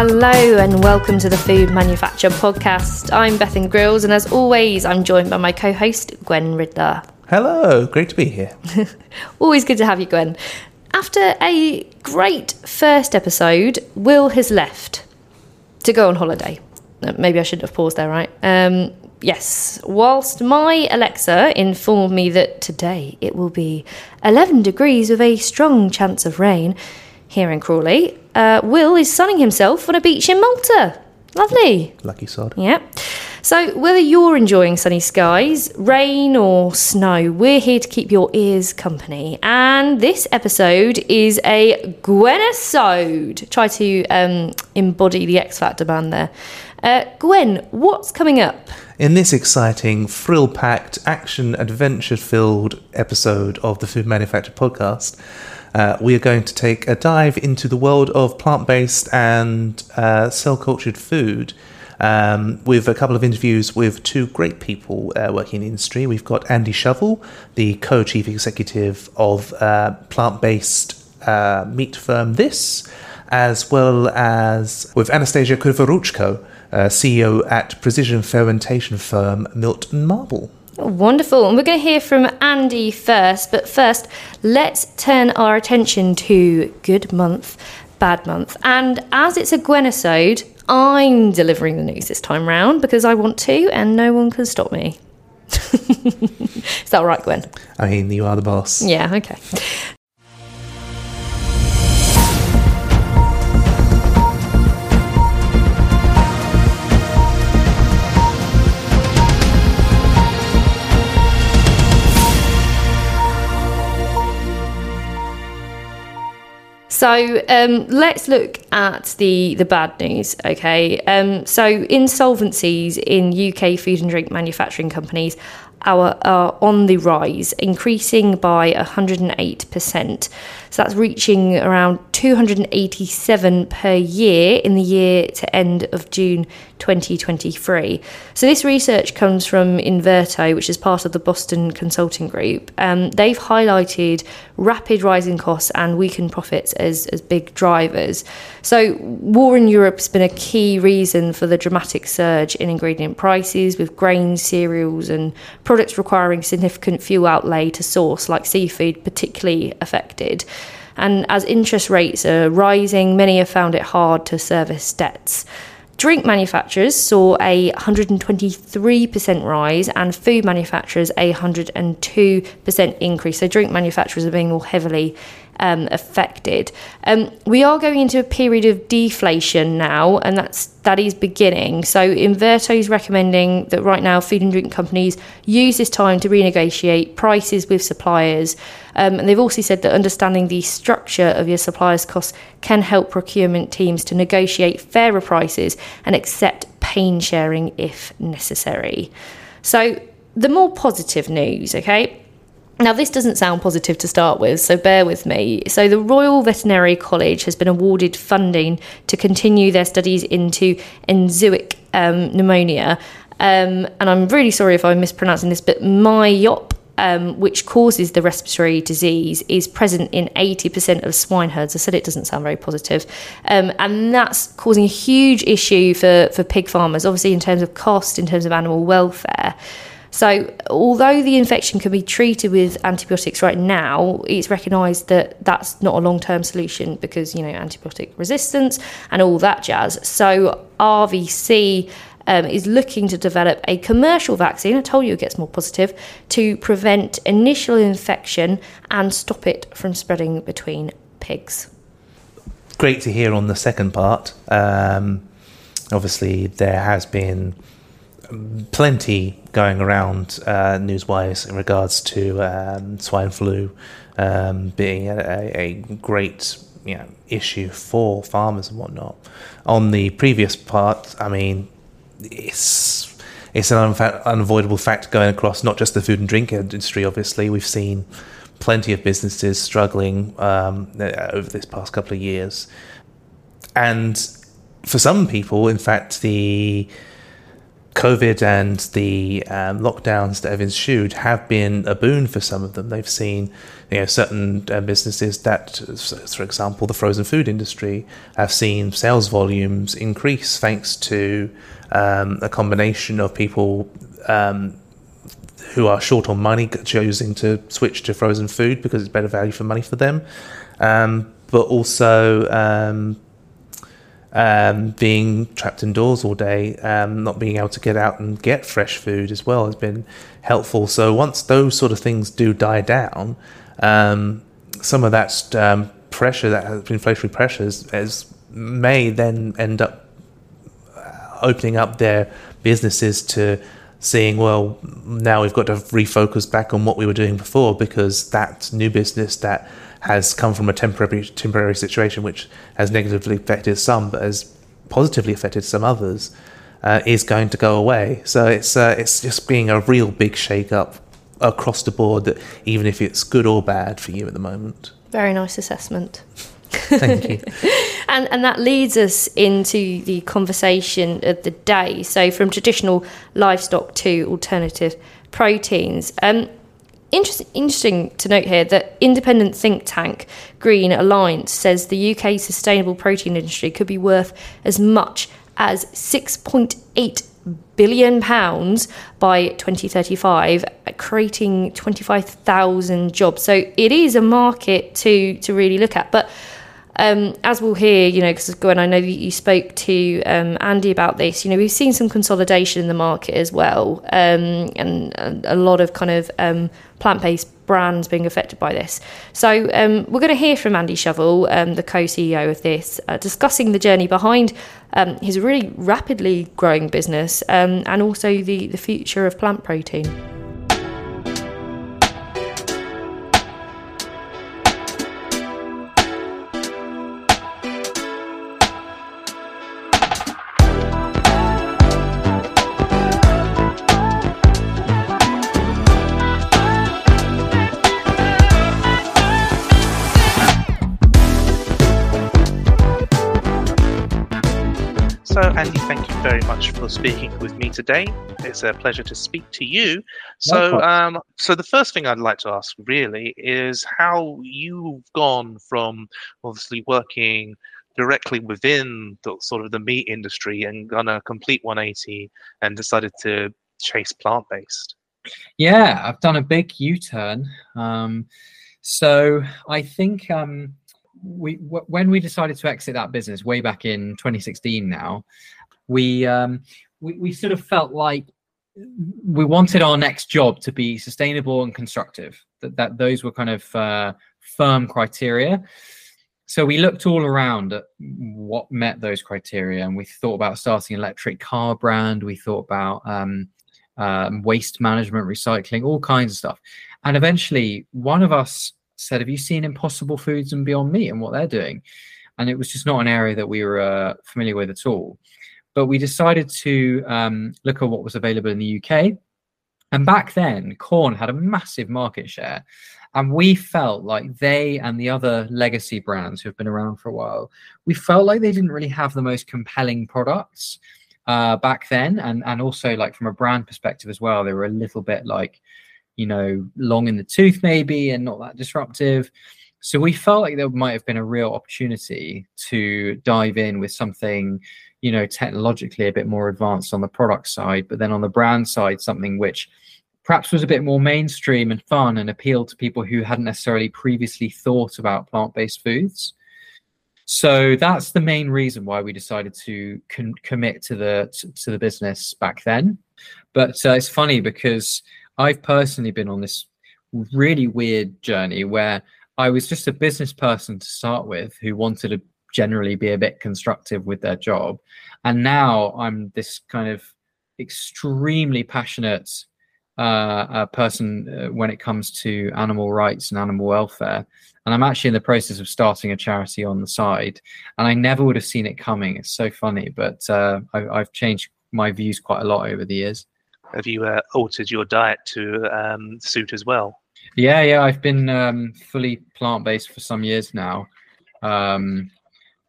Hello and welcome to the Food Manufacture Podcast. I'm Bethan Grylls, and as always, I'm joined by my co host, Gwen Ridler. Hello, great to be here. Always good to have you, Gwen. After a great first episode, Will has left to go on holiday. Uh, Maybe I shouldn't have paused there, right? Um, yes, whilst my Alexa informed me that today it will be 11 degrees with a strong chance of rain here in Crawley, uh, Will is sunning himself on a beach in Malta. Lovely. Lucky sod. Yeah. So, whether you're enjoying sunny skies, rain, or snow, we're here to keep your ears company. And this episode is a Gwenisode. Try to um, embody the X Factor band there. Uh, Gwen, what's coming up? In this exciting, thrill packed, action adventure filled episode of the Food Manufacture podcast, uh, we are going to take a dive into the world of plant based and uh, cell cultured food. Um, with a couple of interviews with two great people uh, working in the industry. We've got Andy Shovel, the co chief executive of uh, plant based uh, meat firm This, as well as with Anastasia Krivoruchko, uh, CEO at precision fermentation firm Melt&Marble. Wonderful. And we're going to hear from Andy first. But first, let's turn our attention to Good Month, Bad Month. And as it's a Gwenisode, I'm delivering the news this time round because I want to and no one can stop me. Is that right, Gwen? I mean, you are the boss. Yeah, okay. So um, let's look at the the bad news. Okay, um, so insolvencies in UK food and drink manufacturing companies are, are on the rise, increasing by 108 percent. So that's reaching around 287 per year in the year to end of June 2023. So this research comes from Inverto, which is part of the Boston Consulting Group. Um, they've highlighted rapid rising costs and weakened profits as, as big drivers. So war in Europe has been a key reason for the dramatic surge in ingredient prices, with grains, cereals, and products requiring significant fuel outlay to source, like seafood, particularly affected. And as interest rates are rising, many have found it hard to service debts. Drink manufacturers saw a 123% rise and food manufacturers a 102% increase. So, drink manufacturers are being more heavily um, affected. Um, we are going into a period of deflation now, and that's that is beginning. So, Inverto is recommending that right now food and drink companies use this time to renegotiate prices with suppliers. Um, and they've also said that understanding the structure of your suppliers' costs can help procurement teams to negotiate fairer prices and accept pain sharing if necessary. So, the more positive news, okay? Now, this doesn't sound positive to start with, so bear with me. So, the Royal Veterinary College has been awarded funding to continue their studies into enzootic um, pneumonia. Um, and I'm really sorry if I'm mispronouncing this, but myop, um, which causes the respiratory disease, is present in 80% of swine herds. I said it doesn't sound very positive. Um, and that's causing a huge issue for, for pig farmers, obviously, in terms of cost, in terms of animal welfare. So, although the infection can be treated with antibiotics right now, it's recognised that that's not a long term solution because, you know, antibiotic resistance and all that jazz. So, RVC um, is looking to develop a commercial vaccine. I told you it gets more positive to prevent initial infection and stop it from spreading between pigs. Great to hear on the second part. Um, obviously, there has been plenty going around uh, news-wise in regards to um, swine flu um, being a, a great you know, issue for farmers and whatnot. On the previous part, I mean, it's it's an unfa- unavoidable fact going across not just the food and drink industry. Obviously, we've seen plenty of businesses struggling um, over this past couple of years, and for some people, in fact, the COVID and the um, lockdowns that have ensued have been a boon for some of them. They've seen, you know, certain uh, businesses that, for example, the frozen food industry, have seen sales volumes increase thanks to um, a combination of people um, who are short on money choosing to switch to frozen food because it's better value for money for them, um, but also um, being trapped indoors all day, um, not being able to get out and get fresh food as well has been helpful. So once those sort of things do die down, um, some of that um, pressure, that has inflationary pressures, may then end up uh, opening up their businesses to seeing, well, now we've got to refocus back on what we were doing before because that new business that has come from a temporary temporary situation which has negatively affected some, but has positively affected some others, uh, is going to go away. So it's uh, it's just being a real big shake up across the board. That even if it's good or bad for you at the moment. Very nice assessment. Thank you. and and that leads us into the conversation of the day. So from traditional livestock to alternative proteins. Um, Interesting, interesting to note here that independent think tank Green Alliance says the UK sustainable protein industry could be worth as much as 6.8 billion pounds by 2035 creating 25,000 jobs. So it is a market to to really look at. But um, as we'll hear, you know, because Gwen, I know that you spoke to um, Andy about this. You know, we've seen some consolidation in the market as well, um, and a lot of kind of um, plant-based brands being affected by this. So um, we're going to hear from Andy Shovel, um, the co-CEO of this, uh, discussing the journey behind his really rapidly growing business and also the the future of plant protein. Much for speaking with me today. It's a pleasure to speak to you. So, um, so the first thing I'd like to ask really is how you've gone from obviously working directly within the sort of the meat industry and gone a complete 180 and decided to chase plant based. Yeah, I've done a big U-turn. Um, so I think um, we w- when we decided to exit that business way back in 2016 now we um, we, we sort of felt like we wanted our next job to be sustainable and constructive. That that those were kind of uh, firm criteria. So we looked all around at what met those criteria, and we thought about starting an electric car brand. We thought about um, um, waste management, recycling, all kinds of stuff. And eventually, one of us said, "Have you seen Impossible Foods and Beyond Meat and what they're doing?" And it was just not an area that we were uh, familiar with at all. But we decided to um, look at what was available in the UK. And back then, Quorn had a massive market share. And we felt like they and the other legacy brands who have been around for a while, we felt like they didn't really have the most compelling products uh, back then. And, and also, like, from a brand perspective as well, they were a little bit like, you know, long in the tooth maybe and not that disruptive. So we felt like there might have been a real opportunity to dive in with something you know technologically a bit more advanced on the product side but then on the brand side something which perhaps was a bit more mainstream and fun and appealed to people who hadn't necessarily previously thought about plant-based foods so that's the main reason why we decided to con- commit to the to, the business back then but uh, it's funny because i've personally been on this really weird journey where i was just a business person to start with who wanted to generally be a bit constructive with their job. And now I'm this kind of extremely passionate uh, person uh, when it comes to animal rights and animal welfare. And I'm actually in the process of starting a charity on the side. And I never would have seen it coming. It's so funny, but uh, I, have changed my views quite a lot over the years. Have you uh, altered your diet to um, suit as well? Yeah, yeah. I've been um, fully plant based for some years now. Um,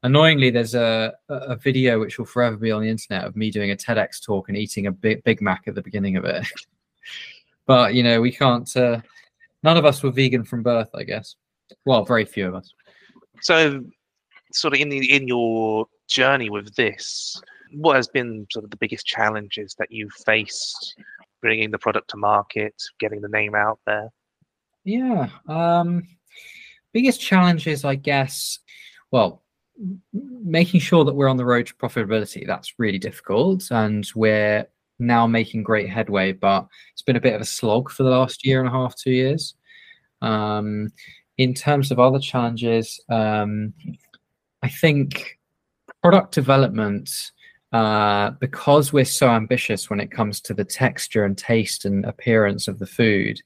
annoyingly, there's a a video which will forever be on the internet of me doing a TEDx talk and eating a big Big Mac at the beginning of it. but you know, we can't. Uh, none of us were vegan from birth, I guess. Well, very few of us. So, sort of in the in your journey with this, what has been sort of the biggest challenges that you've faced bringing the product to market, getting the name out there? Yeah. Um, biggest challenges, I guess, well, making sure that we're on the road to profitability. That's really difficult. And we're now making great headway, but it's been a bit of a slog for the last year and a half, two years. Um, in terms of other challenges, um, I think product development uh, because we're so ambitious when it comes to the texture and taste and appearance of the food,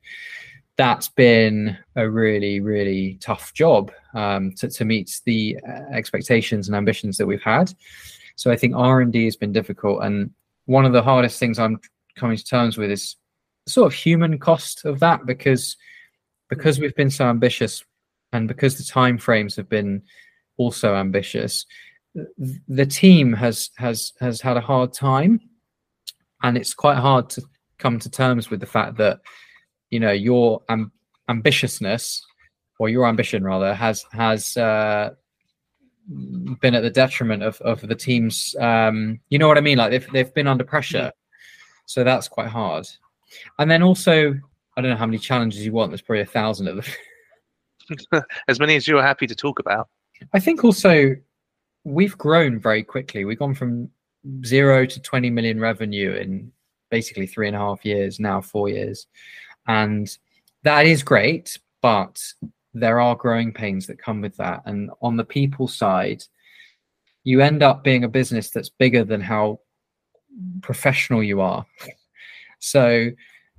that's been a really, really tough job um, to, to meet the uh, expectations and ambitions that we've had. So I think R and D has been difficult, and one of the hardest things I'm coming to terms with is sort of human cost of that because because we've been so ambitious and because the time frames have been also ambitious the team has has has had a hard time, and it's quite hard to come to terms with the fact that you know your am- ambitiousness or your ambition rather has has uh, been at the detriment of of the team's. Um, you know what I mean? Like they've they've been under pressure, so that's quite hard. And then also, I don't know how many challenges you want. There's probably a thousand of them. as many as you're happy to talk about. I think also we've grown very quickly. We've gone from zero to 20 million revenue in basically three and a half years, now four years. And that is great, but there are growing pains that come with that. And on the people side, you end up being a business that's bigger than how professional you are. So,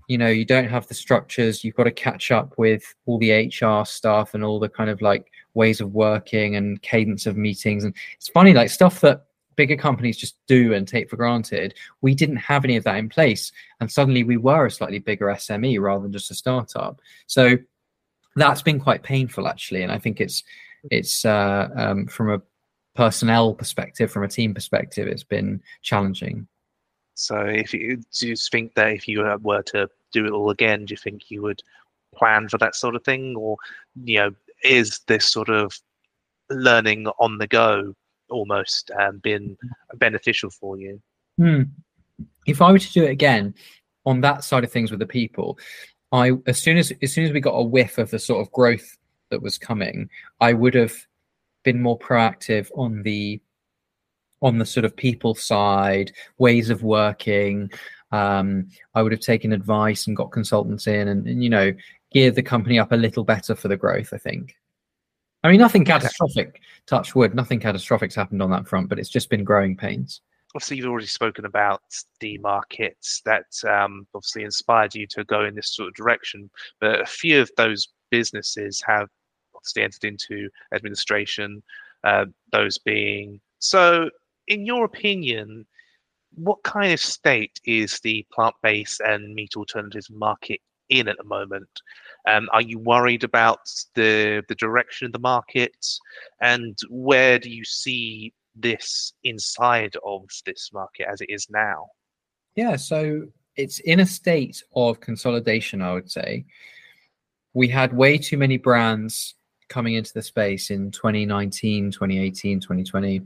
you know, you don't have the structures, you've got to catch up with all the HR stuff and all the kind of like ways of working and cadence of meetings. And it's funny, like stuff that bigger companies just do and take for granted. We didn't have any of that in place. And suddenly we were a slightly bigger SME rather than just a startup. So that's been quite painful actually. And I think it's it's uh, um, from a personnel perspective, from a team perspective, it's been challenging. So if you do you think that if you were to do it all again, do you think you would plan for that sort of thing or you know is this sort of learning on the go almost um, been beneficial for you? Hmm. If I were to do it again on that side of things with the people, I as soon as as soon as we got a whiff of the sort of growth that was coming, I would have been more proactive on the on the sort of people side, ways of working. Um, I would have taken advice and got consultants in, and, and you know, gear the company up a little better for the growth. I think. I mean, nothing catastrophic. Touch wood, nothing catastrophic's happened on that front, but it's just been growing pains. Obviously, you've already spoken about the markets that um, obviously inspired you to go in this sort of direction. But a few of those businesses have obviously entered into administration. Uh, those being so. In your opinion, what kind of state is the plant-based and meat alternatives market in at the moment? Um, are you worried about the the direction of the market, and where do you see this inside of this market as it is now? Yeah, so it's in a state of consolidation, I would say. We had way too many brands coming into the space in 2019, 2018, 2020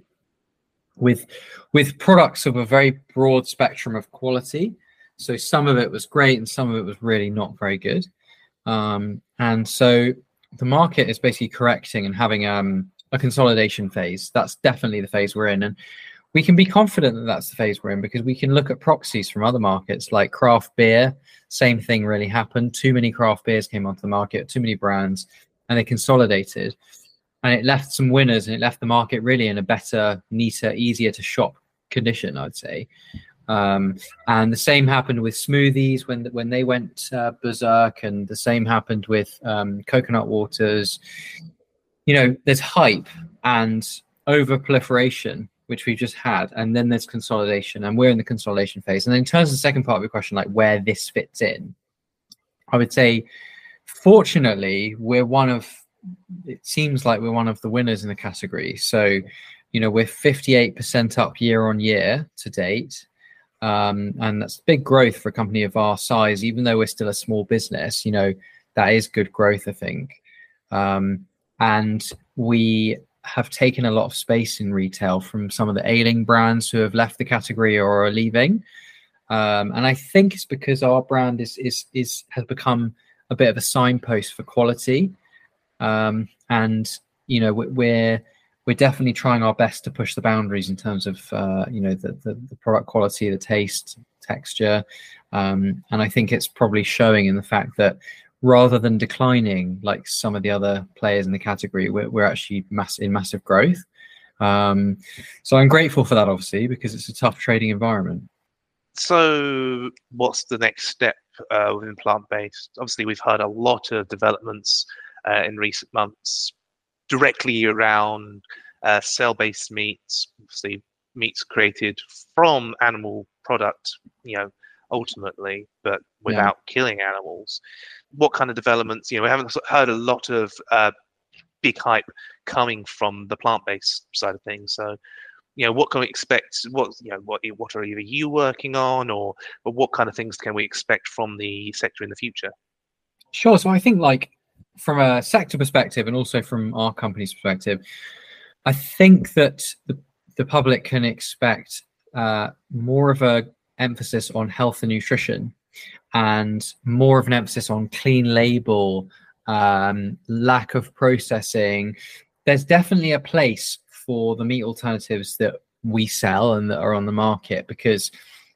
with with products of a very broad spectrum of quality so some of it was great and some of it was really not very good. Um, and so the market is basically correcting and having um, a consolidation phase. That's definitely the phase we're in. And we can be confident that that's the phase we're in because we can look at proxies from other markets like craft beer. Same thing really happened. Too many craft beers came onto the market, too many brands, and they consolidated. And it left some winners and it left the market really in a better, neater, easier to shop condition, I'd say. Um, and the same happened with smoothies when when they went uh, berserk, and the same happened with um, coconut waters. You know, there's hype and over proliferation, which we've just had, and then there's consolidation, and we're in the consolidation phase. And in terms of the second part of your question, like where this fits in, I would say, fortunately, we're one of. It seems like we're one of the winners in the category. So you know we're 58% up year on year to date um, and that's big growth for a company of our size even though we're still a small business you know that is good growth i think. Um, and we have taken a lot of space in retail from some of the ailing brands who have left the category or are leaving. Um, and i think it's because our brand is is is has become a bit of a signpost for quality. Um, and you know we're we're definitely trying our best to push the boundaries in terms of uh, you know the, the, the product quality, the taste, texture, um, and I think it's probably showing in the fact that rather than declining like some of the other players in the category, we're, we're actually mass in massive growth. Um, so I'm grateful for that, obviously, because it's a tough trading environment. So, what's the next step uh, within plant based? Obviously, we've heard a lot of developments uh, in recent months directly around uh, cell-based meats, obviously meats created from animal product, you know, ultimately, but without yeah. killing animals. What kind of developments? You know, we haven't heard a lot of uh, big hype coming from the plant-based side of things. So, you know, what can we expect? What you know, what what are either you working on, or, or what kind of things can we expect from the sector in the future? Sure. So I think like from a sector perspective and also from our company's perspective, I think that the, the public can expect uh, more of a emphasis on health and nutrition and more of an emphasis on clean label, um, lack of processing. There's definitely a place for the meat alternatives that we sell and that are on the market because,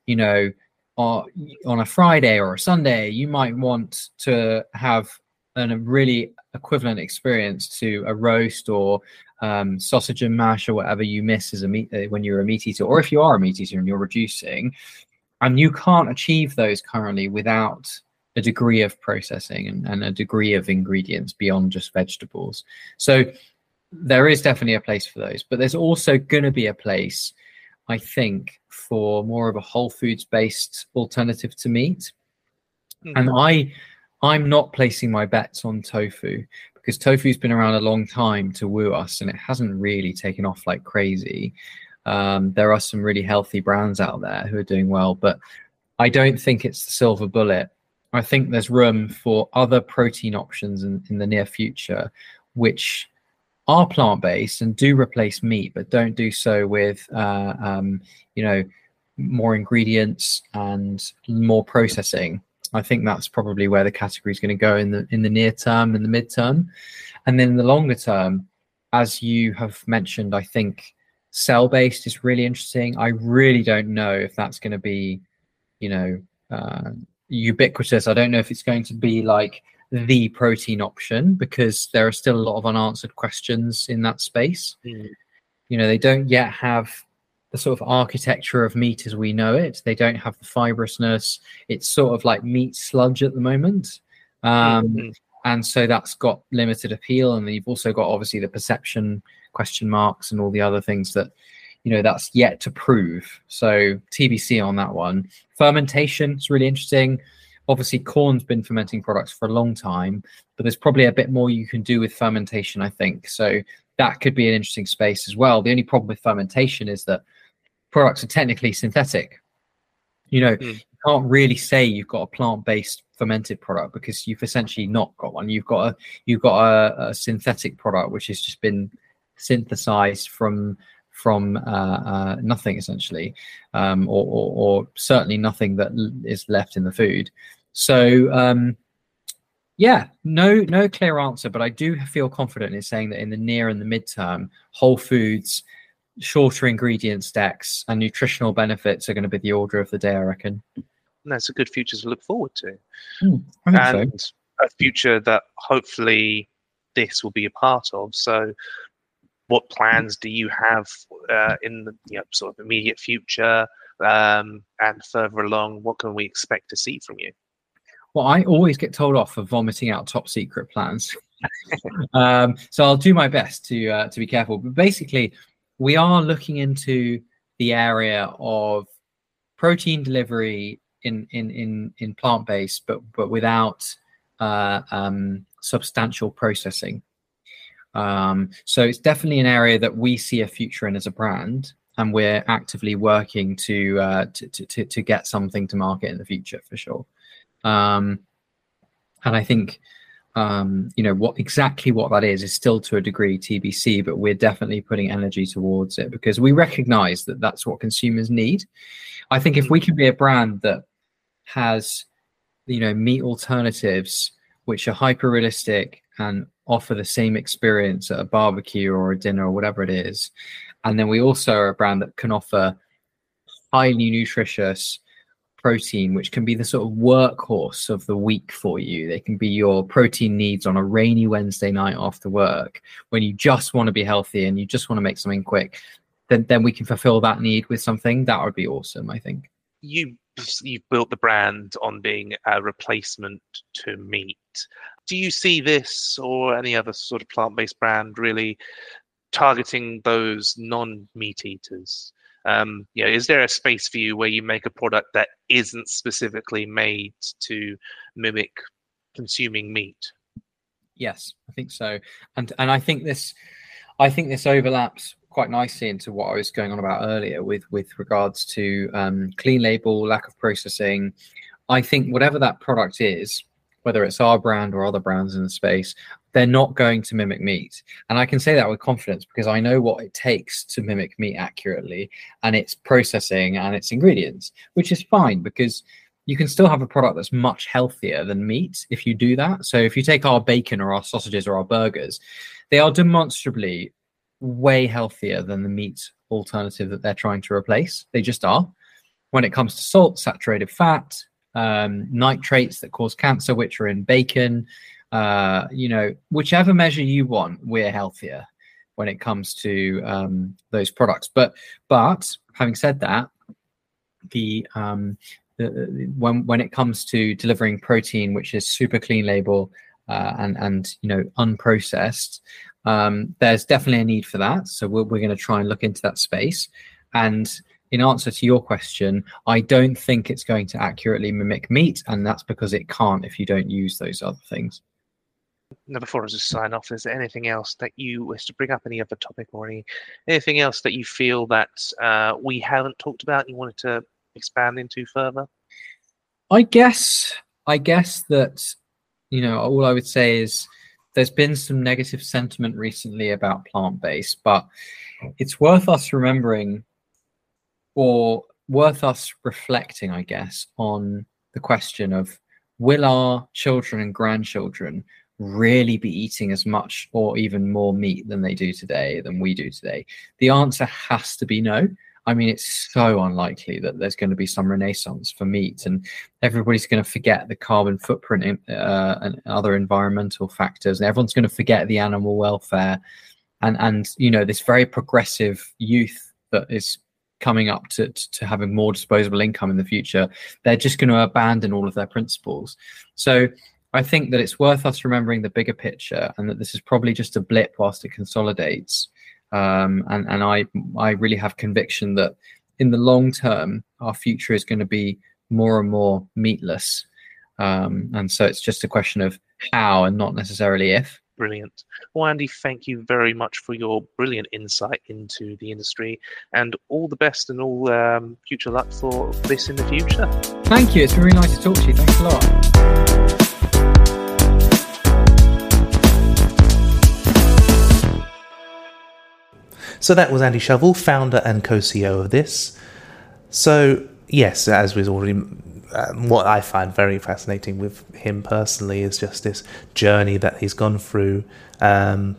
you know, on a Friday or a Sunday, you might want to have a really equivalent experience to a roast or um, sausage and mash or whatever you miss as a meat uh, when you're a meat eater, or if you are a meat eater and you're reducing, and you can't achieve those currently without a degree of processing and, and a degree of ingredients beyond just vegetables. So there is definitely a place for those, but there's also going to be a place, I think, for more of a whole foods based alternative to meat. Mm-hmm. And I I'm not placing my bets on tofu because tofu's been around a long time to woo us and it hasn't really taken off like crazy. Um, there are some really healthy brands out there who are doing well, but I don't think it's the silver bullet. I think there's room for other protein options in, in the near future, which are plant based and do replace meat, but don't do so with, uh, um, you know, more ingredients and more processing. I think that's probably where the category is going to go in the in the near term and the midterm, and then in the longer term, as you have mentioned, I think cell based is really interesting. I really don't know if that's going to be, you know, uh, ubiquitous. I don't know if it's going to be like the protein option because there are still a lot of unanswered questions in that space. Mm. You know, they don't yet have the sort of architecture of meat as we know it. They don't have the fibrousness. It's sort of like meat sludge at the moment. Um, mm-hmm. And so that's got limited appeal. And then you've also got obviously the perception question marks and all the other things that, you know, that's yet to prove. So TBC on that one. Fermentation is really interesting. Obviously, Quorn's been fermenting products for a long time, but there's probably a bit more you can do with fermentation, I think. So that could be an interesting space as well. The only problem with fermentation is that products are technically synthetic. You know, mm. you can't really say you've got a plant-based fermented product because you've essentially not got one. You've got a you've got a, a synthetic product which has just been synthesized from from uh, uh, nothing essentially, um, or, or, or, certainly nothing that is left in the food. So um, yeah, no no clear answer, but I do feel confident in saying that in the near and the midterm, Whole Foods shorter ingredient stacks and nutritional benefits are going to be the order of the day, I reckon. That's a good future to look forward to. Mm, and so. a future that hopefully this will be a part of. So, what plans do you have uh, in the you know, sort of immediate future um, and further along? What can we expect to see from you? Well, I always get told off for vomiting out top secret plans. um, so I'll do my best to uh, to be careful. But basically, we are looking into the area of protein delivery in in in, in plant based, but but without uh, um, substantial processing. Um, so it's definitely an area that we see a future in as a brand, and we're actively working to uh, to, to to get something to market in the future for sure. Um, and I think um, you know what exactly what that is is still to a degree TBC, but we're definitely putting energy towards it because we recognise that that's what consumers need. I think if we can be a brand that has you know meat alternatives which are hyper realistic and offer the same experience at a barbecue or a dinner or whatever it is. And then we also are a brand that can offer highly nutritious protein, which can be the sort of workhorse of the week for you. They can be your protein needs on a rainy Wednesday night after work when you just want to be healthy and you just want to make something quick. Then, then we can fulfill that need with something that would be awesome. I think you you've built the brand on being a replacement to meat do you see this or any other sort of plant-based brand really targeting those non-meat eaters? Um, you know, is there a space for you where you make a product that isn't specifically made to mimic consuming meat? Yes, I think so, and and I think this, I think this overlaps quite nicely into what I was going on about earlier with with regards to um, clean label, lack of processing. I think whatever that product is, whether it's our brand or other brands in the space, they're not going to mimic meat. And I can say that with confidence because I know what it takes to mimic meat accurately and its processing and its ingredients, which is fine because you can still have a product that's much healthier than meat if you do that. So if you take our bacon or our sausages or our burgers, they are demonstrably way healthier than the meat alternative that they're trying to replace. They just are. When it comes to salt, saturated fat, um, nitrates that cause cancer, which are in bacon. Uh, you know, whichever measure you want, we're healthier when it comes to um, those products. But but having said that, the, um, the when when it comes to delivering protein, which is super clean label uh, and and you know unprocessed, um, there's definitely a need for that. So we're, we're going to try and look into that space. And in answer to your question, I don't think it's going to accurately mimic meat, and that's because it can't if you don't use those other things. Now, before I just sign off, is there anything else that you wish to bring up, any other topic or any anything else that you feel that uh, we haven't talked about and you wanted to expand into further? I guess, I guess that you know, all I would say is there's been some negative sentiment recently about plant based, but it's worth us remembering or worth us reflecting, I guess, on the question of will our children and grandchildren really be eating as much or even more meat than they do today, than we do today? The answer has to be no. I mean, it's so unlikely that there's going to be some renaissance for meat, and everybody's going to forget the carbon footprint uh, and other environmental factors, and everyone's going to forget the animal welfare, and and you know this very progressive youth that is coming up to, to having more disposable income in the future, they're just going to abandon all of their principles. So I think that it's worth us remembering the bigger picture and that this is probably just a blip whilst it consolidates. Um, and and I I really have conviction that in the long term, our future is going to be more and more meatless. Um, and so it's just a question of how and not necessarily if. Brilliant. Well, Andy, thank you very much for your brilliant insight into the industry and all the best and all um, future luck for this in the future. Thank you. It's been really nice to talk to you. Thanks a lot. So that was Andy Shovel, founder and co CEO of this. So, yes, as we've already um, what I find very fascinating with him personally is just this journey that he's gone through, um,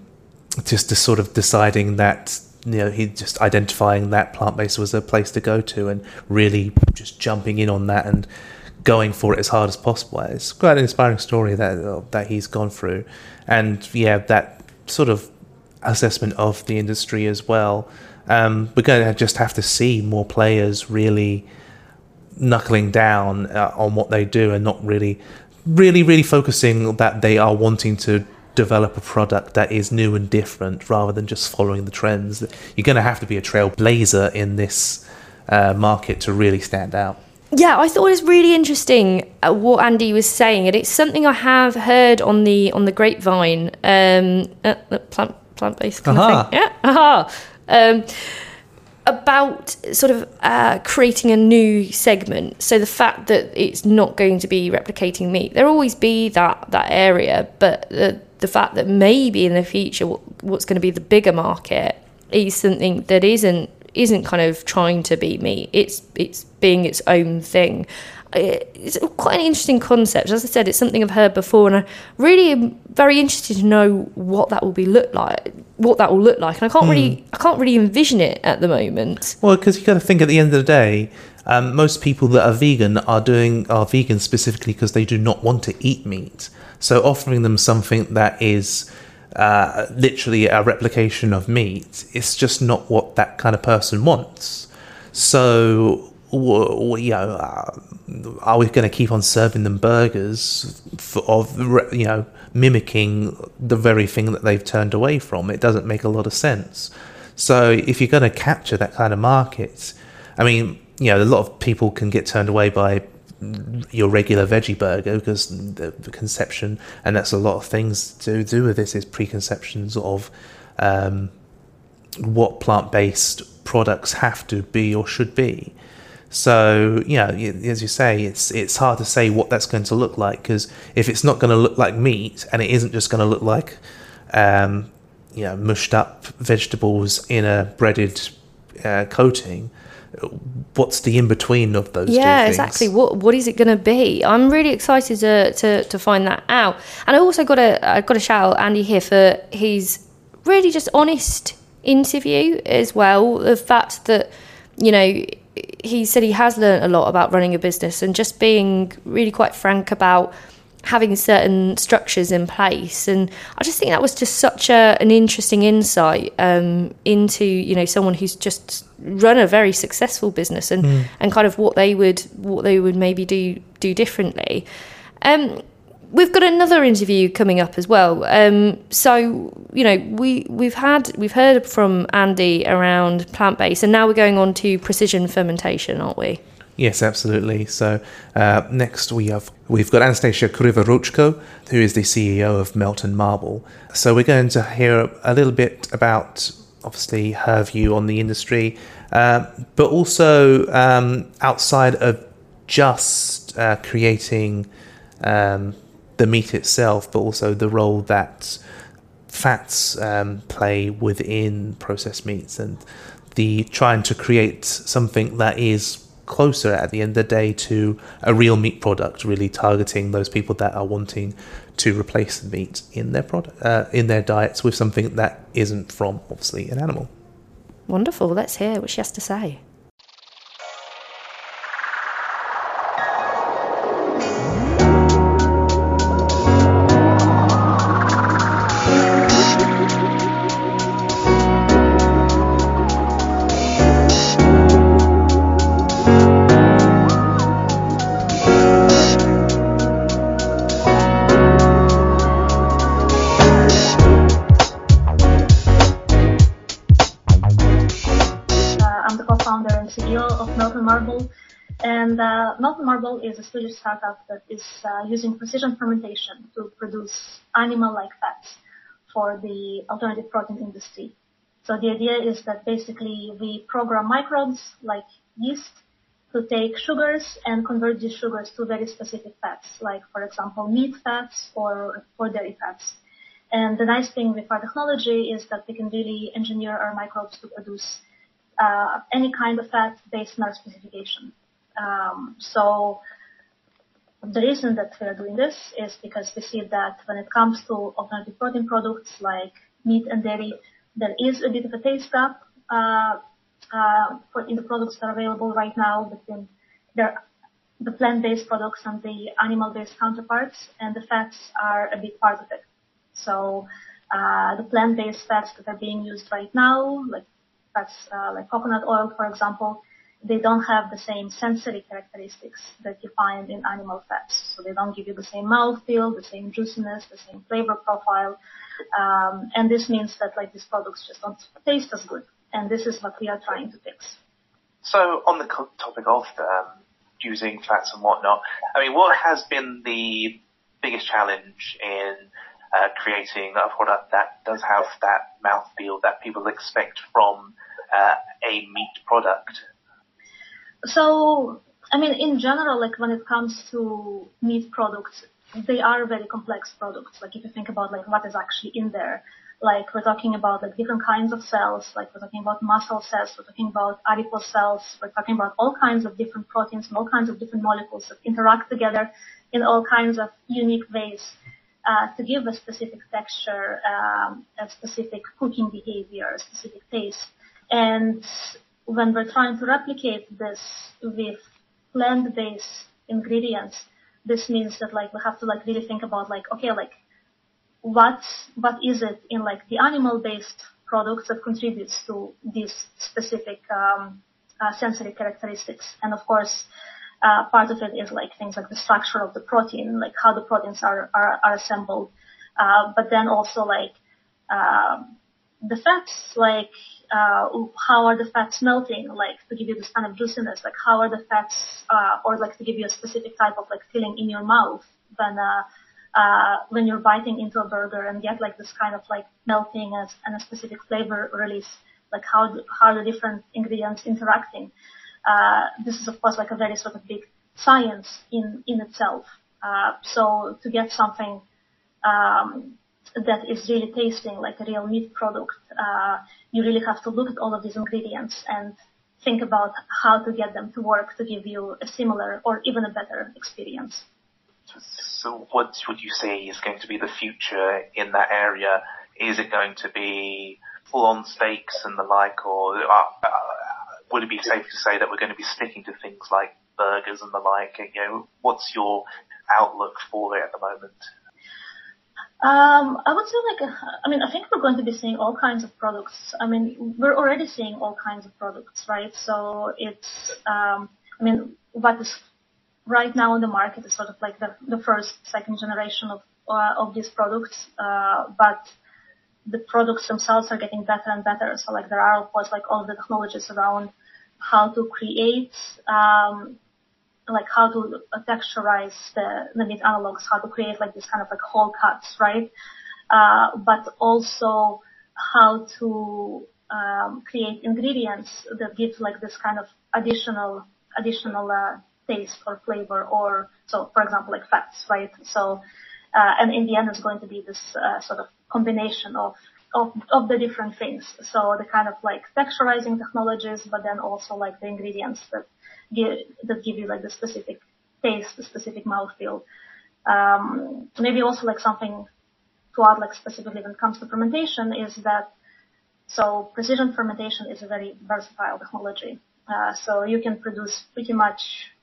just to sort of deciding that you know he just identifying that plant based was a place to go to and really just jumping in on that and going for it as hard as possible. It's quite an inspiring story that that he's gone through, and yeah, that sort of assessment of the industry as well. Um, we're going to just have to see more players really knuckling down uh, on what they do and not really, really, really focusing that they are wanting to develop a product that is new and different rather than just following the trends. You're going to have to be a trailblazer in this uh, market to really stand out. Yeah, I thought it was really interesting uh, what Andy was saying, and it's something I have heard on the on the grapevine. Um, uh, plant plant based kind of thing. Yeah. Aha. Um, about sort of uh, creating a new segment. So the fact that it's not going to be replicating meat, there'll always be that that area, but the the fact that maybe in the future what, what's going to be the bigger market is something that isn't isn't kind of trying to be meat. It's it's being its own thing. It's quite an interesting concept. As I said, it's something I've heard before, and I really am very interested to know what that will be look like. What that will look like, and I can't really, I can't really envision it at the moment. Well, because you got to think at the end of the day, um, most people that are vegan are doing are vegan specifically because they do not want to eat meat. So offering them something that is uh, literally a replication of meat, it's just not what that kind of person wants. So, you know, uh, are we going to keep on serving them burgers for, of you know mimicking the very thing that they've turned away from? It doesn't make a lot of sense. So, if you're going to capture that kind of market, I mean, you know, a lot of people can get turned away by your regular veggie burger because the, the, conception and that's a lot of things to do with this is preconceptions of um, what plant-based products have to be or should be so yeah as you say it's it's hard to say what that's going to look like because if it's not going to look like meat and it isn't just going to look like um, you know mushed up vegetables in a breaded uh, coating what's the in between of those yeah exactly. What what is it going to be? I'm really excited to, to to find that out. And i also got a i got a shout out andy here for his really just honest interview as well. The fact that you know he said he has learned a lot about running a business and just being really quite frank about having certain structures in place and i just think that was just such a, an interesting insight um, into you know someone who's just run a very successful business and mm. and kind of what they would what they would maybe do do differently um, we've got another interview coming up as well um, so you know we we've had we've heard from andy around plant-based and now we're going on to precision fermentation aren't we Yes, absolutely. So uh, next we have we've got Anastasia Krivoruchko, who is the CEO of Melt&Marble. So we're going to hear a little bit about obviously her view on the industry, uh, but also um, outside of just uh, creating um, the meat itself, but also the role that fats um, play within processed meats and the trying to create something that is closer at the end of the day to a real meat product, really targeting those people that are wanting to replace the meat in their product uh, in their diets with something that isn't from obviously an animal. Wonderful. Let's hear what she has to say. Melt&Marble is a Swedish startup that is uh, using precision fermentation to produce animal-like fats for the alternative protein industry. So the idea is that basically we program microbes like yeast to take sugars and convert these sugars to very specific fats, like for example meat fats or, or dairy fats. And the nice thing with our technology is that we can really engineer our microbes to produce uh, any kind of fat based on our specification. Um, so the reason that we are doing this is because we see that when it comes to alternative protein products like meat and dairy, there is a bit of a taste gap uh, uh, in the products that are available right now between their, the plant-based products and the animal-based counterparts, and the fats are a big part of it. So uh, the plant-based fats that are being used right now, like fats uh, like coconut oil, for example, they don't have the same sensory characteristics that you find in animal fats. So they don't give you the same mouthfeel, the same juiciness, the same flavor profile. Um, and this means that like these products just don't taste as good. And this is what we are trying to fix. So on the topic of um, using fats and whatnot, I mean, what has been the biggest challenge in uh, creating a product that does have that mouthfeel that people expect from uh, a meat product? So, I mean, in general, like when it comes to meat products, they are very complex products. Like if you think about like what is actually in there, like we're talking about like different kinds of cells, like we're talking about muscle cells, we're talking about adipose cells, we're talking about all kinds of different proteins and all kinds of different molecules that interact together in all kinds of unique ways uh, to give a specific texture, um, a specific cooking behavior, a specific taste. And when we're trying to replicate this with plant-based ingredients, this means that like we have to like really think about like okay like what what is it in like the animal-based products that contributes to these specific um, uh, sensory characteristics, and of course. Uh, part of it is like things like the structure of the protein, like how the proteins are are, are assembled, uh, but then also like um, the fats, like uh, how are the fats melting, like to give you this kind of juiciness, like how are the fats, uh, or like to give you a specific type of like feeling in your mouth when uh, uh, when you're biting into a burger and get like this kind of like melting and a specific flavor release, like how how the different ingredients interacting. Uh, this is of course like a very sort of big science in in itself. Uh, so to get something um, that is really tasting like a real meat product, uh, you really have to look at all of these ingredients and think about how to get them to work to give you a similar or even a better experience. So what would you say is going to be the future in that area? Is it going to be full on steaks and the like, or uh, uh, would it be safe to say that we're going to be sticking to things like burgers and the like? You know, what's your outlook for it at the moment? Um, I would say like, I mean, I think we're going to be seeing all kinds of products. I mean, we're already seeing all kinds of products, right? So it's, um, I mean, what is right now in the market is sort of like the, the first, second generation of, uh, of these products, uh, but the products themselves are getting better and better. So like there are of course like all the technologies around how to create, um, like how to texturize the, the meat analogs, how to create like this kind of like whole cuts, right? Uh, but also how to um, create ingredients that give like this kind of additional additional uh, taste or flavor, or so for example like fats, right? So uh, and in the end, it's going to be this uh, sort of combination of, of of the different things. So the kind of like texturizing technologies, but then also like the ingredients that give, that give you like the specific taste, the specific mouthfeel. Um, maybe also like something to add like specifically when it comes to fermentation is that so precision fermentation is a very versatile technology. Uh, so you can produce pretty much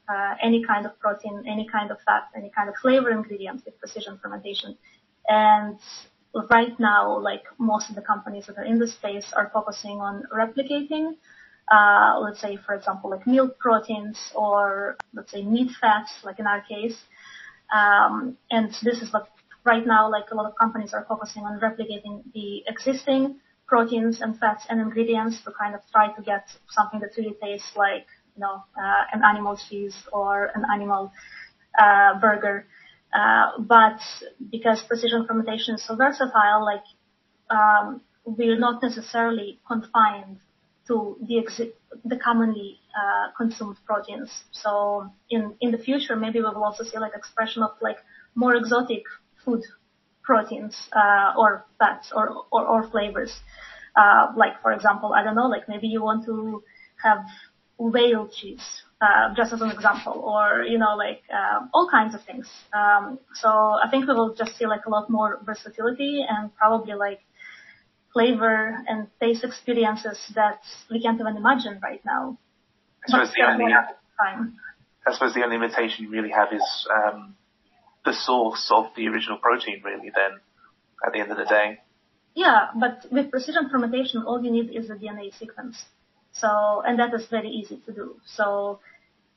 uh, any kind of protein, any kind of fat, any kind of flavor ingredient with precision fermentation. And right now, like most of the companies that are in the space are focusing on replicating uh, let's say, for example, like milk proteins or let's say meat fats, like in our case. Um, and this is what right now, like a lot of companies are focusing on replicating the existing proteins and fats and ingredients to kind of try to get something that really tastes like, you know, uh, an animal cheese or an animal uh, burger. Uh, but because precision fermentation is so versatile, like um, we're not necessarily confined to the, exi- the commonly uh, consumed proteins. So in, in the future, maybe we will also see like expression of like more exotic food proteins uh, or fats or, or, or flavors. Uh, like for example, I don't know, like maybe you want to have whale cheese, uh, just as an example, or you know, like uh, all kinds of things. Um, so I think we will just see like a lot more versatility and probably like flavor and taste experiences that we can't even imagine right now. I suppose, the only, I suppose the only limitation you really have is um, the source of the original protein, really, then, at the end of the day. Yeah, but with precision fermentation, all you need is a DNA sequence. So, and that is very easy to do. So,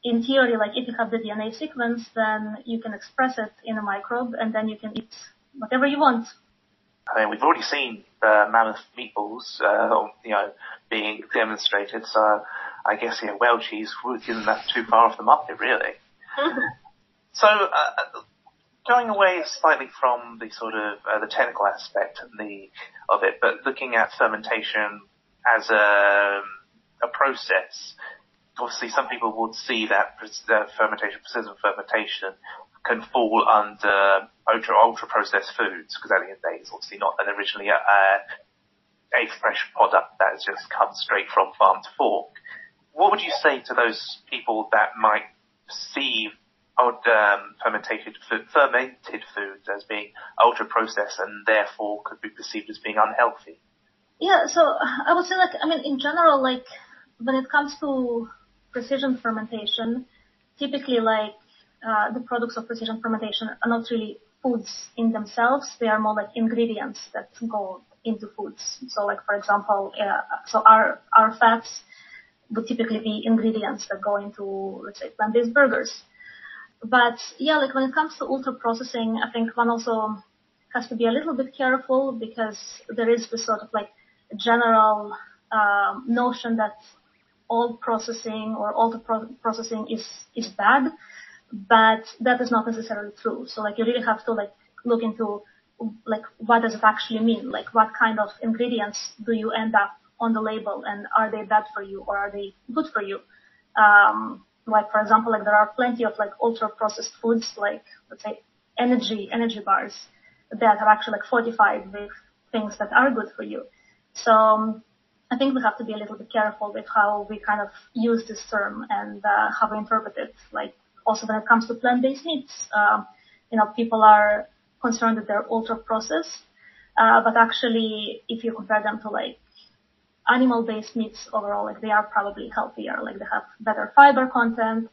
in theory, like if you have the DNA sequence, then you can express it in a microbe and then you can eat whatever you want I mean, we've already seen the mammoth meatballs, uh, you know, being demonstrated. So I guess know, whale cheese isn't that too far off the market, really. so uh, going away slightly from the sort of uh, the technical aspect and the of it, but looking at fermentation as a a process. Obviously, some people would see that uh, fermentation, precision fermentation, can fall under ultra ultra processed foods because at the end of the day, it's obviously not an originally a, a fresh product that has just come straight from farm to fork. What would you say to those people that might see old um, fermented food, fermented foods as being ultra processed and therefore could be perceived as being unhealthy? Yeah, so I would say like I mean in general like when it comes to precision fermentation, typically like uh, the products of precision fermentation are not really foods in themselves. They are more like ingredients that go into foods. So like for example, uh, so our our fats would typically be ingredients that go into let's say plant-based burgers. But yeah, like when it comes to ultra processing, I think one also has to be a little bit careful because there is this sort of like general um, notion that all processing or all the pro- processing is is bad, but that is not necessarily true. So like you really have to like look into like what does it actually mean? Like what kind of ingredients do you end up on the label and are they bad for you or are they good for you? Um, like for example, like there are plenty of like ultra processed foods like let's say energy energy bars that are actually like fortified with things that are good for you. So um, I think we have to be a little bit careful with how we kind of use this term and uh, how we interpret it. Like also when it comes to plant-based meats, um, you know, people are concerned that they're ultra processed, uh, but actually, if you compare them to like animal-based meats overall, like they are probably healthier. Like they have better fiber content,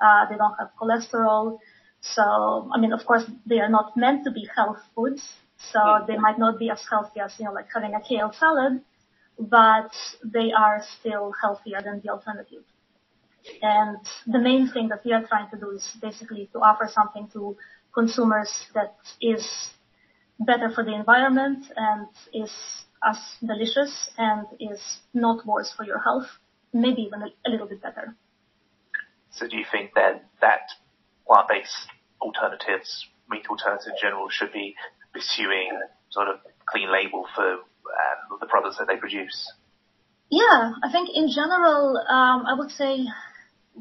uh, they don't have cholesterol. So, I mean, of course, they are not meant to be health foods, so they might not be as healthy as you know, like having a kale salad but they are still healthier than the alternative. And the main thing that we are trying to do is basically to offer something to consumers that is better for the environment and is as delicious and is not worse for your health, maybe even a, little bit better. So do you think then that plant-based alternatives, meat alternatives in general, should be pursuing sort of clean label for um, the products that they produce? Yeah, I think in general, um, I would say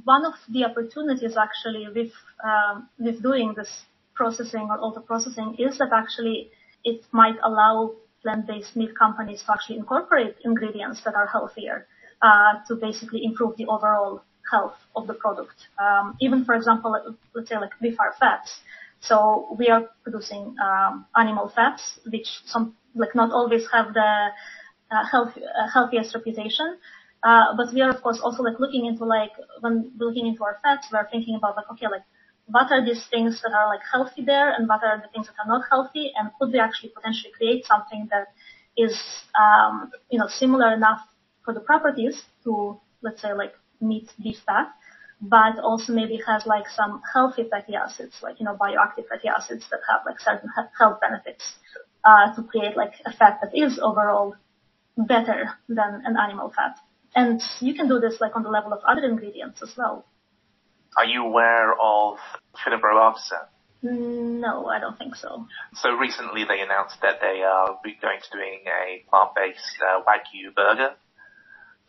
one of the opportunities actually with um, with doing this processing or ultra processing is that actually it might allow plant-based meat companies to actually incorporate ingredients that are healthier uh, to basically improve the overall health of the product. Um, even for example, let's say like beef fats. So we are producing um, animal fats, which some like not always have the uh, health, uh, healthiest reputation. Uh, but we are of course also like looking into like when we're looking into our fats, we're thinking about like okay like what are these things that are like healthy there and what are the things that are not healthy and could we actually potentially create something that is um, you know similar enough for the properties to let's say like meat beef fat but also maybe has like some healthy fatty acids like you know bioactive fatty acids that have like certain health benefits uh, to create like a fat that is overall better than an animal fat. And you can do this like on the level of other ingredients as well. Are you aware of Artisan? No, I don't think so. So recently they announced that they are going to doing a plant-based uh, Wagyu burger.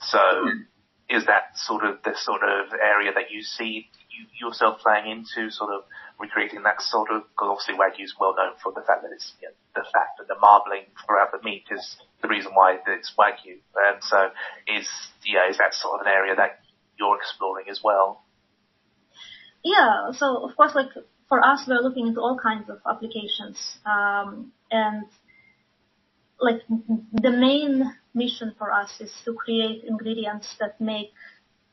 So hmm. Is that sort of the sort of area that you see you, yourself playing into, sort of recreating that sort of, because obviously Wagyu is well known for the fact that it's, you know, the fact that the marbling throughout the meat is the reason why it's Wagyu. And so is, yeah, is that sort of an area that you're exploring as well? Yeah, so of course, like for us, we're looking into all kinds of applications. Um, and like the main mission for us is to create ingredients that make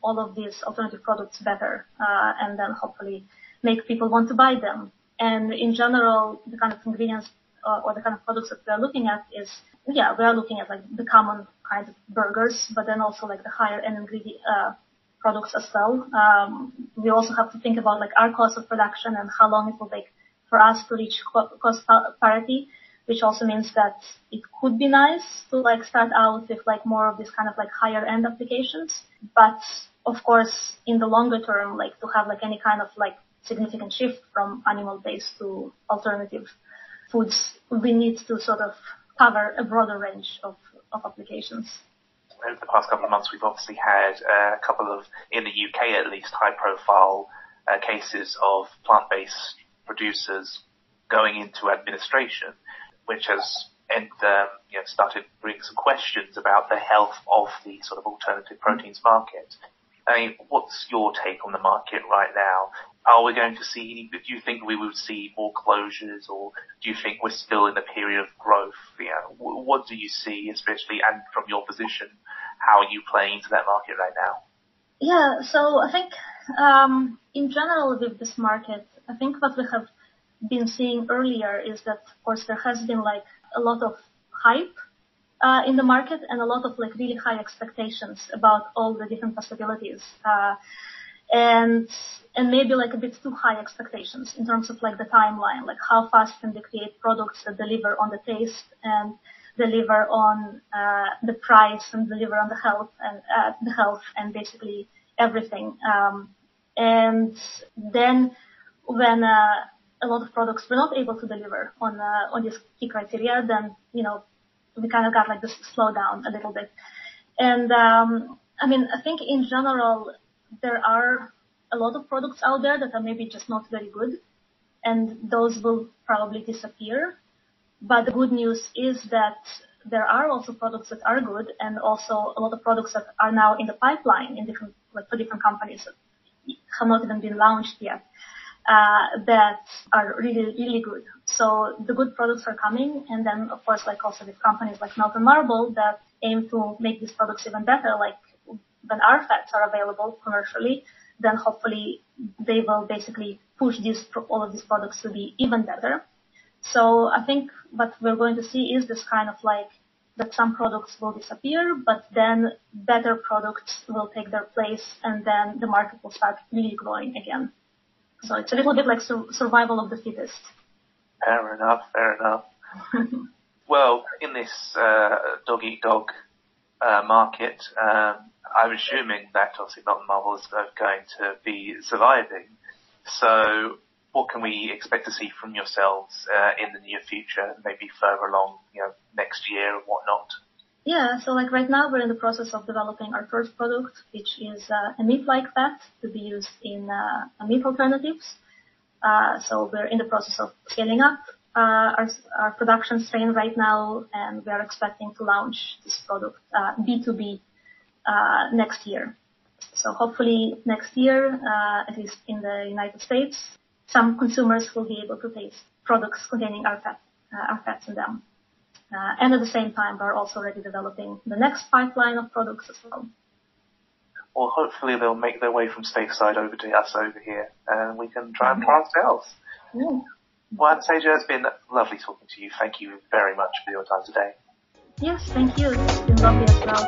all of these alternative products better, uh, and then hopefully make people want to buy them. And in general, the kind of ingredients uh, or the kind of products that we are looking at is, yeah, we are looking at like the common kinds of burgers, but then also like the higher end ingredient, uh, products as well. Um, we also have to think about like our cost of production and how long it will take for us to reach cost parity, which also means that it could be nice to like start out with like more of this kind of like higher end applications. But of course, in the longer term, like to have like any kind of like significant shift from animal-based to alternative foods, we need to sort of cover a broader range of, of applications. Over the past couple of months, we've obviously had uh, a couple of, in the UK at least, high-profile uh, cases of plant-based producers going into administration, which has and um, you know, started bringing some questions about the health of the sort of alternative proteins market. I mean, what's your take on the market right now? Are we going to see, do you think we will see more closures or do you think we're still in a period of growth? You know, what do you see, especially, and from your position, how are you playing into that market right now? Yeah, so I think, um, in general with this market, I think what we have been seeing earlier is that, of course, there has been like a lot of hype uh, in the market and a lot of like really high expectations about all the different possibilities. Uh, and and maybe like a bit too high expectations in terms of like the timeline, like how fast can they create products that deliver on the taste and deliver on uh, the price and deliver on the health and uh, the health and basically everything. Um, and then when uh, a lot of products were not able to deliver on uh, on these key criteria, then you know we kind of got like this slowdown a little bit. And um, I mean, I think in general there are a lot of products out there that are maybe just not very good, and those will probably disappear. But the good news is that there are also products that are good, and also a lot of products that are now in the pipeline in different like for different companies that have not even been launched yet uh, that are really, really good. So the good products are coming. And then, of course, like also with companies like Melt&Marble that aim to make these products even better, like when our fats are available commercially, then hopefully they will basically push these, all of these products to be even better. So I think what we're going to see is this kind of like that some products will disappear, but then better products will take their place and then the market will start really growing again. So it's a little bit like su- survival of the fittest. Fair enough, fair enough. well, in this uh, dog eat dog uh, market, um, I'm assuming that obviously and Marble is going to be surviving. So what can we expect to see from yourselves uh, in the near future, maybe further along, you know, next year and whatnot? Yeah, so like right now we're in the process of developing our first product, which is uh, a meat-like fat to be used in uh, meat alternatives. Uh, so we're in the process of scaling up uh, our, our, production strain right now, and we are expecting to launch this product B2B uh, uh, next year. So hopefully next year, at least in the United States, some consumers will be able to taste products containing our fat, our fats in them. Uh, and at the same time, we're also already developing the next pipeline of products as well. Well, hopefully they'll make their way from stateside over to us over here, and we can try and try ourselves. Yeah. Well, Anastasia, it's been lovely talking to you. Thank you very much for your time today. Yes, thank you. It's been lovely as well.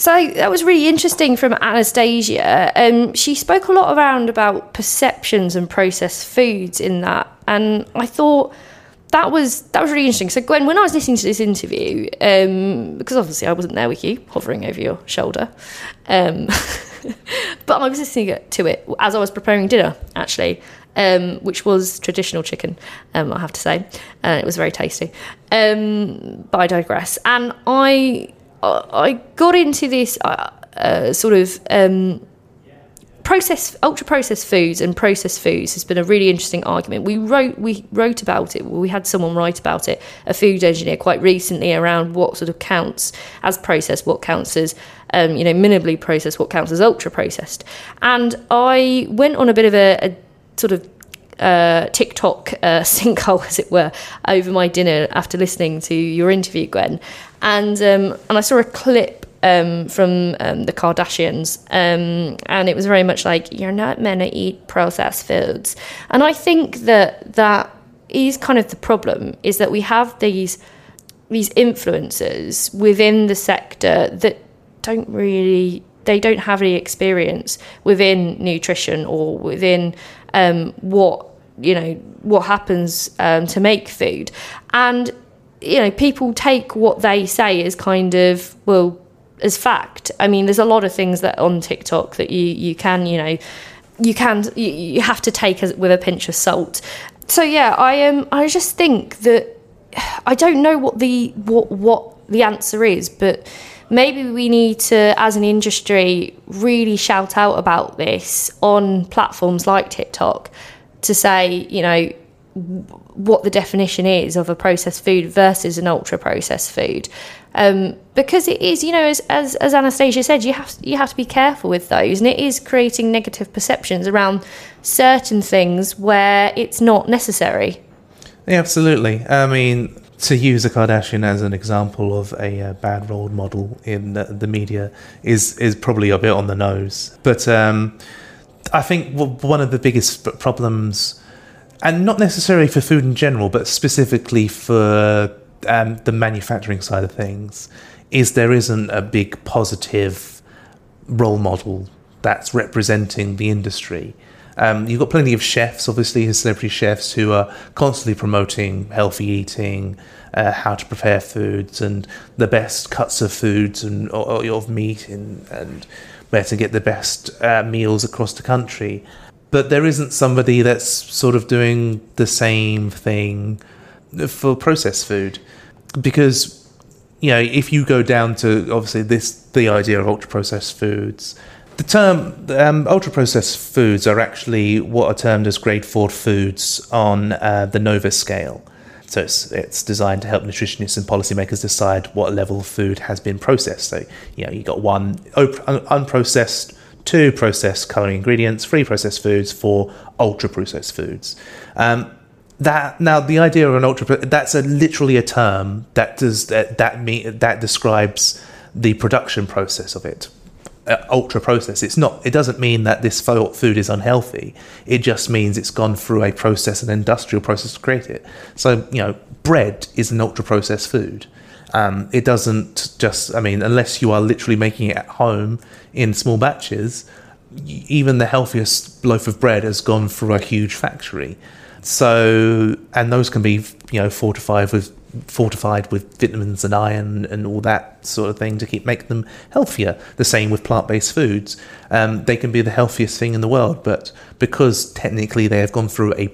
So that was really interesting from Anastasia. Um, she spoke a lot around about perceptions and processed foods in that, and I thought that was that was really interesting. So Gwen, when I was listening to this interview, um, because obviously I wasn't there with you, hovering over your shoulder, um, but I was listening to it as I was preparing dinner, actually, um, which was traditional chicken, um, I have to say. Uh, it was very tasty. Um, but I digress. And I I got into this uh, uh, sort of um, process ultra processed foods and processed foods has been a really interesting argument. We wrote we wrote about it. We had someone write about it, a food engineer, quite recently around what sort of counts as processed, what counts as um, you know minimally processed, what counts as ultra processed. And I went on a bit of a, a sort of uh, TikTok uh, sinkhole, as it were, over my dinner after listening to your interview, Gwen, and um, and I saw a clip um, from um, the Kardashians, um, and it was very much like you're not meant to eat processed foods, and I think that that is kind of the problem is that we have these these influencers within the sector that don't really they don't have any experience within nutrition or within um, what you know what happens um, to make food. And you know, people take what they say as kind of, well, as fact. I mean, there's a lot of things that on TikTok that you, you can, you know, you can, you, you have to take as, with a pinch of salt. So yeah, I um, I just think that I don't know what the what what the answer is, but maybe we need to, as an industry, really shout out about this on platforms like TikTok to say, you know, what the definition is of a processed food versus an ultra processed food. Um, because it is, you know, as, as, as Anastasia said, you have you have to be careful with those, and it is creating negative perceptions around certain things where it's not necessary. Yeah, absolutely. I mean, to use a Kardashian as an example of a uh, bad role model in the, the, media is is probably a bit on the nose. But um, I think one of the biggest problems, and not necessarily for food in general, but specifically for um, the manufacturing side of things, is there isn't a big positive role model that's representing the industry. Um, you've got plenty of chefs, obviously, celebrity chefs who are constantly promoting healthy eating, uh, how to prepare foods, and the best cuts of foods and of meat, and, and where to get the best uh, meals across the country. But there isn't somebody that's sort of doing the same thing for processed food, because you know if you go down to obviously this the idea of ultra processed foods the term um, ultra processed foods are actually what are termed as grade four foods on uh, the Nova scale. So it's, it's designed to help nutritionists and policymakers decide what level of food has been processed. So, you know, you got one unprocessed, two processed culinary ingredients, three processed foods, four ultra processed foods. Um, that now the idea of an ultra that's a literally a term that does that that mean that describes the production process of it uh, ultra processed. It's not. It doesn't mean that this food is unhealthy. It just means it's gone through a process, an industrial process to create it. So you know, bread is an ultra processed food. Um, it doesn't just. I mean, unless you are literally making it at home in small batches, even the healthiest loaf of bread has gone through a huge factory. So, and those can be you know fortified with fortified with vitamins and iron and all that sort of thing to keep make them healthier. The same with plant-based foods; um, they can be the healthiest thing in the world, but because technically they have gone through a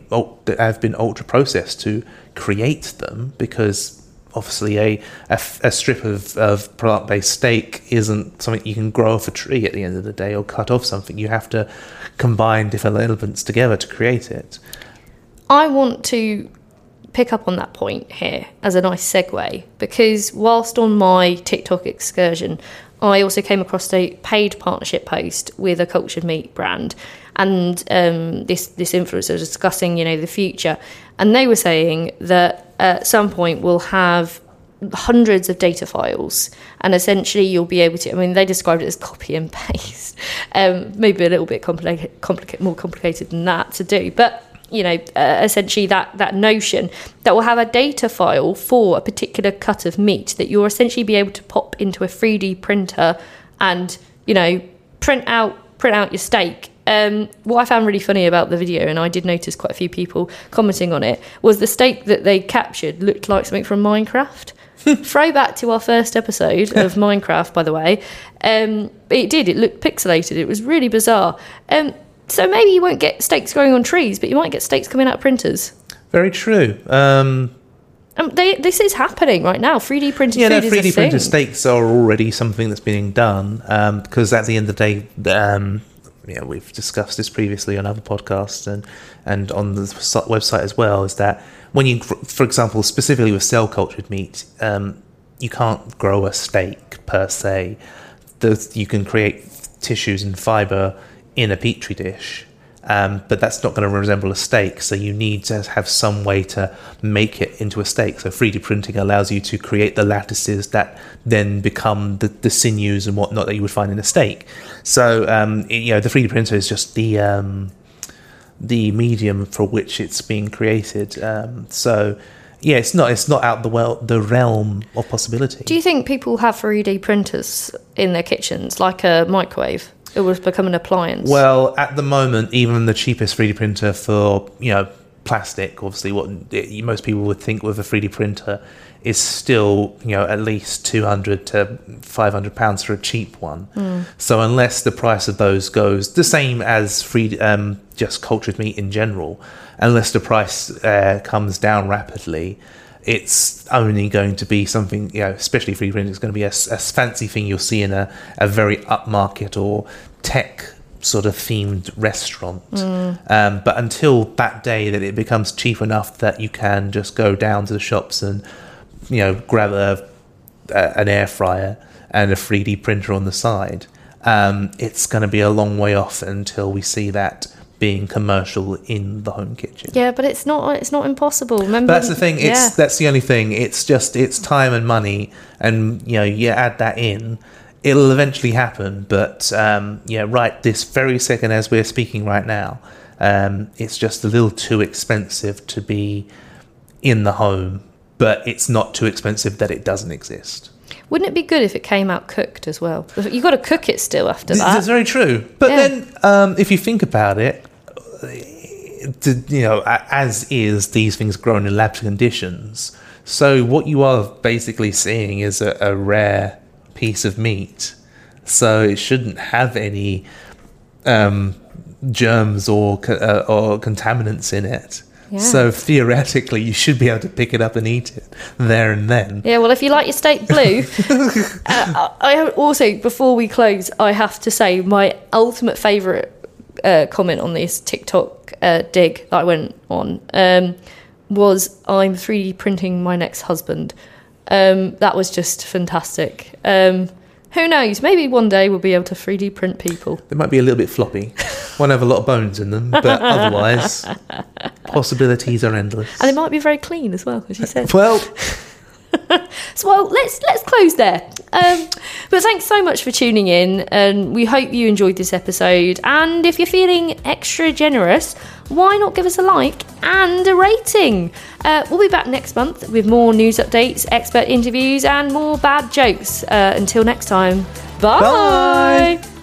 have been ultra processed to create them, because obviously a, a, a strip of, of plant-based steak isn't something you can grow off a tree at the end of the day or cut off something. You have to combine different elements together to create it. I want to pick up on that point here as a nice segue because whilst on my TikTok excursion, I also came across a paid partnership post with a cultured meat brand, and um, this this influencer was discussing, you know, the future, and they were saying that at some point we'll have hundreds of data files and essentially you'll be able to i mean they described it as copy and paste um, maybe a little bit complicated, complicated more complicated than that to do but you know, uh, essentially that that notion that will have a data file for a particular cut of meat that you'll essentially be able to pop into a 3D printer and you know print out print out your steak. Um, what I found really funny about the video, and I did notice quite a few people commenting on it, was the steak that they captured looked like something from Minecraft. Throwback to our first episode of Minecraft, by the way. Um, it did. It looked pixelated. It was really bizarre. Um, so maybe you won't get steaks growing on trees, but you might get steaks coming out of printers. Very true. Um, um, they, this is happening right now. 3D printed yeah, no, 3D printed steaks are already something that's being done um, because at the end of the day, um, yeah, we've discussed this previously on other podcasts and and on the website as well. Is that when you, for example, specifically with cell cultured meat, um, you can't grow a steak per se. You can create tissues and fiber in a petri dish. Um, but that's not going to resemble a steak, so you need to have some way to make it into a steak. So 3D printing allows you to create the lattices that then become the, the sinews and whatnot that you would find in a steak. So um, you know the 3D printer is just the um, the medium for which it's being created. Um, so yeah, it's not it's not out the well the realm of possibility. Do you think people have 3D printers in their kitchens, like a microwave? It was become an appliance? Well, at the moment, even the cheapest 3D printer for you know plastic, obviously, what it, most people would think with a 3D printer is still, you know, at least 200 to 500 pounds for a cheap one. So unless the price of those goes the same as free, um, just cultured meat in general, unless the price uh, comes down rapidly, it's only going to be something, you know, especially 3D printing, it's going to be a fancy thing you'll see in a, a very upmarket or tech sort of themed restaurant. Um, but until that day that it becomes cheap enough that you can just go down to the shops and, you know, grab a, a an air fryer and a 3D printer on the side, um, it's going to be a long way off until we see that being commercial in the home kitchen. Yeah, but it's not. It's not impossible. Remember? But that's the thing. It's yeah. that's the only thing. It's just it's time and money, and you know you add that in, it'll eventually happen. But um, yeah, right this very second, as we're speaking right now, um, it's just a little too expensive to be in the home. But it's not too expensive that it doesn't exist. Wouldn't it be good if it came out cooked as well? You've got to cook it still after that. That's very true. But Yeah. then, um, if you think about it, you know, as is, these things grown in lab conditions. So what you are basically seeing is a, a rare piece of meat. So it shouldn't have any um, germs or uh, or contaminants in it. Yeah. So theoretically, you should be able to pick it up and eat it there and then. Yeah, well, if you like your steak blue, uh, I also before we close, I have to say my ultimate favourite uh, comment on this TikTok uh, dig that I went on um, was I'm 3D printing my next husband. Um, that was just fantastic. Um, who knows? Maybe one day we'll be able to 3D print people. They might be a little bit floppy. Won't have a lot of bones in them, but otherwise, possibilities are endless. And they might be very clean as well, as you said. Well, So, well, let's let's close there. Um, but thanks so much for tuning in, and we hope you enjoyed this episode. And if you're feeling extra generous, why not give us a like and a rating? Uh, we'll be back next month with more news updates, expert interviews, and more bad jokes. Uh, until next time, bye. Bye.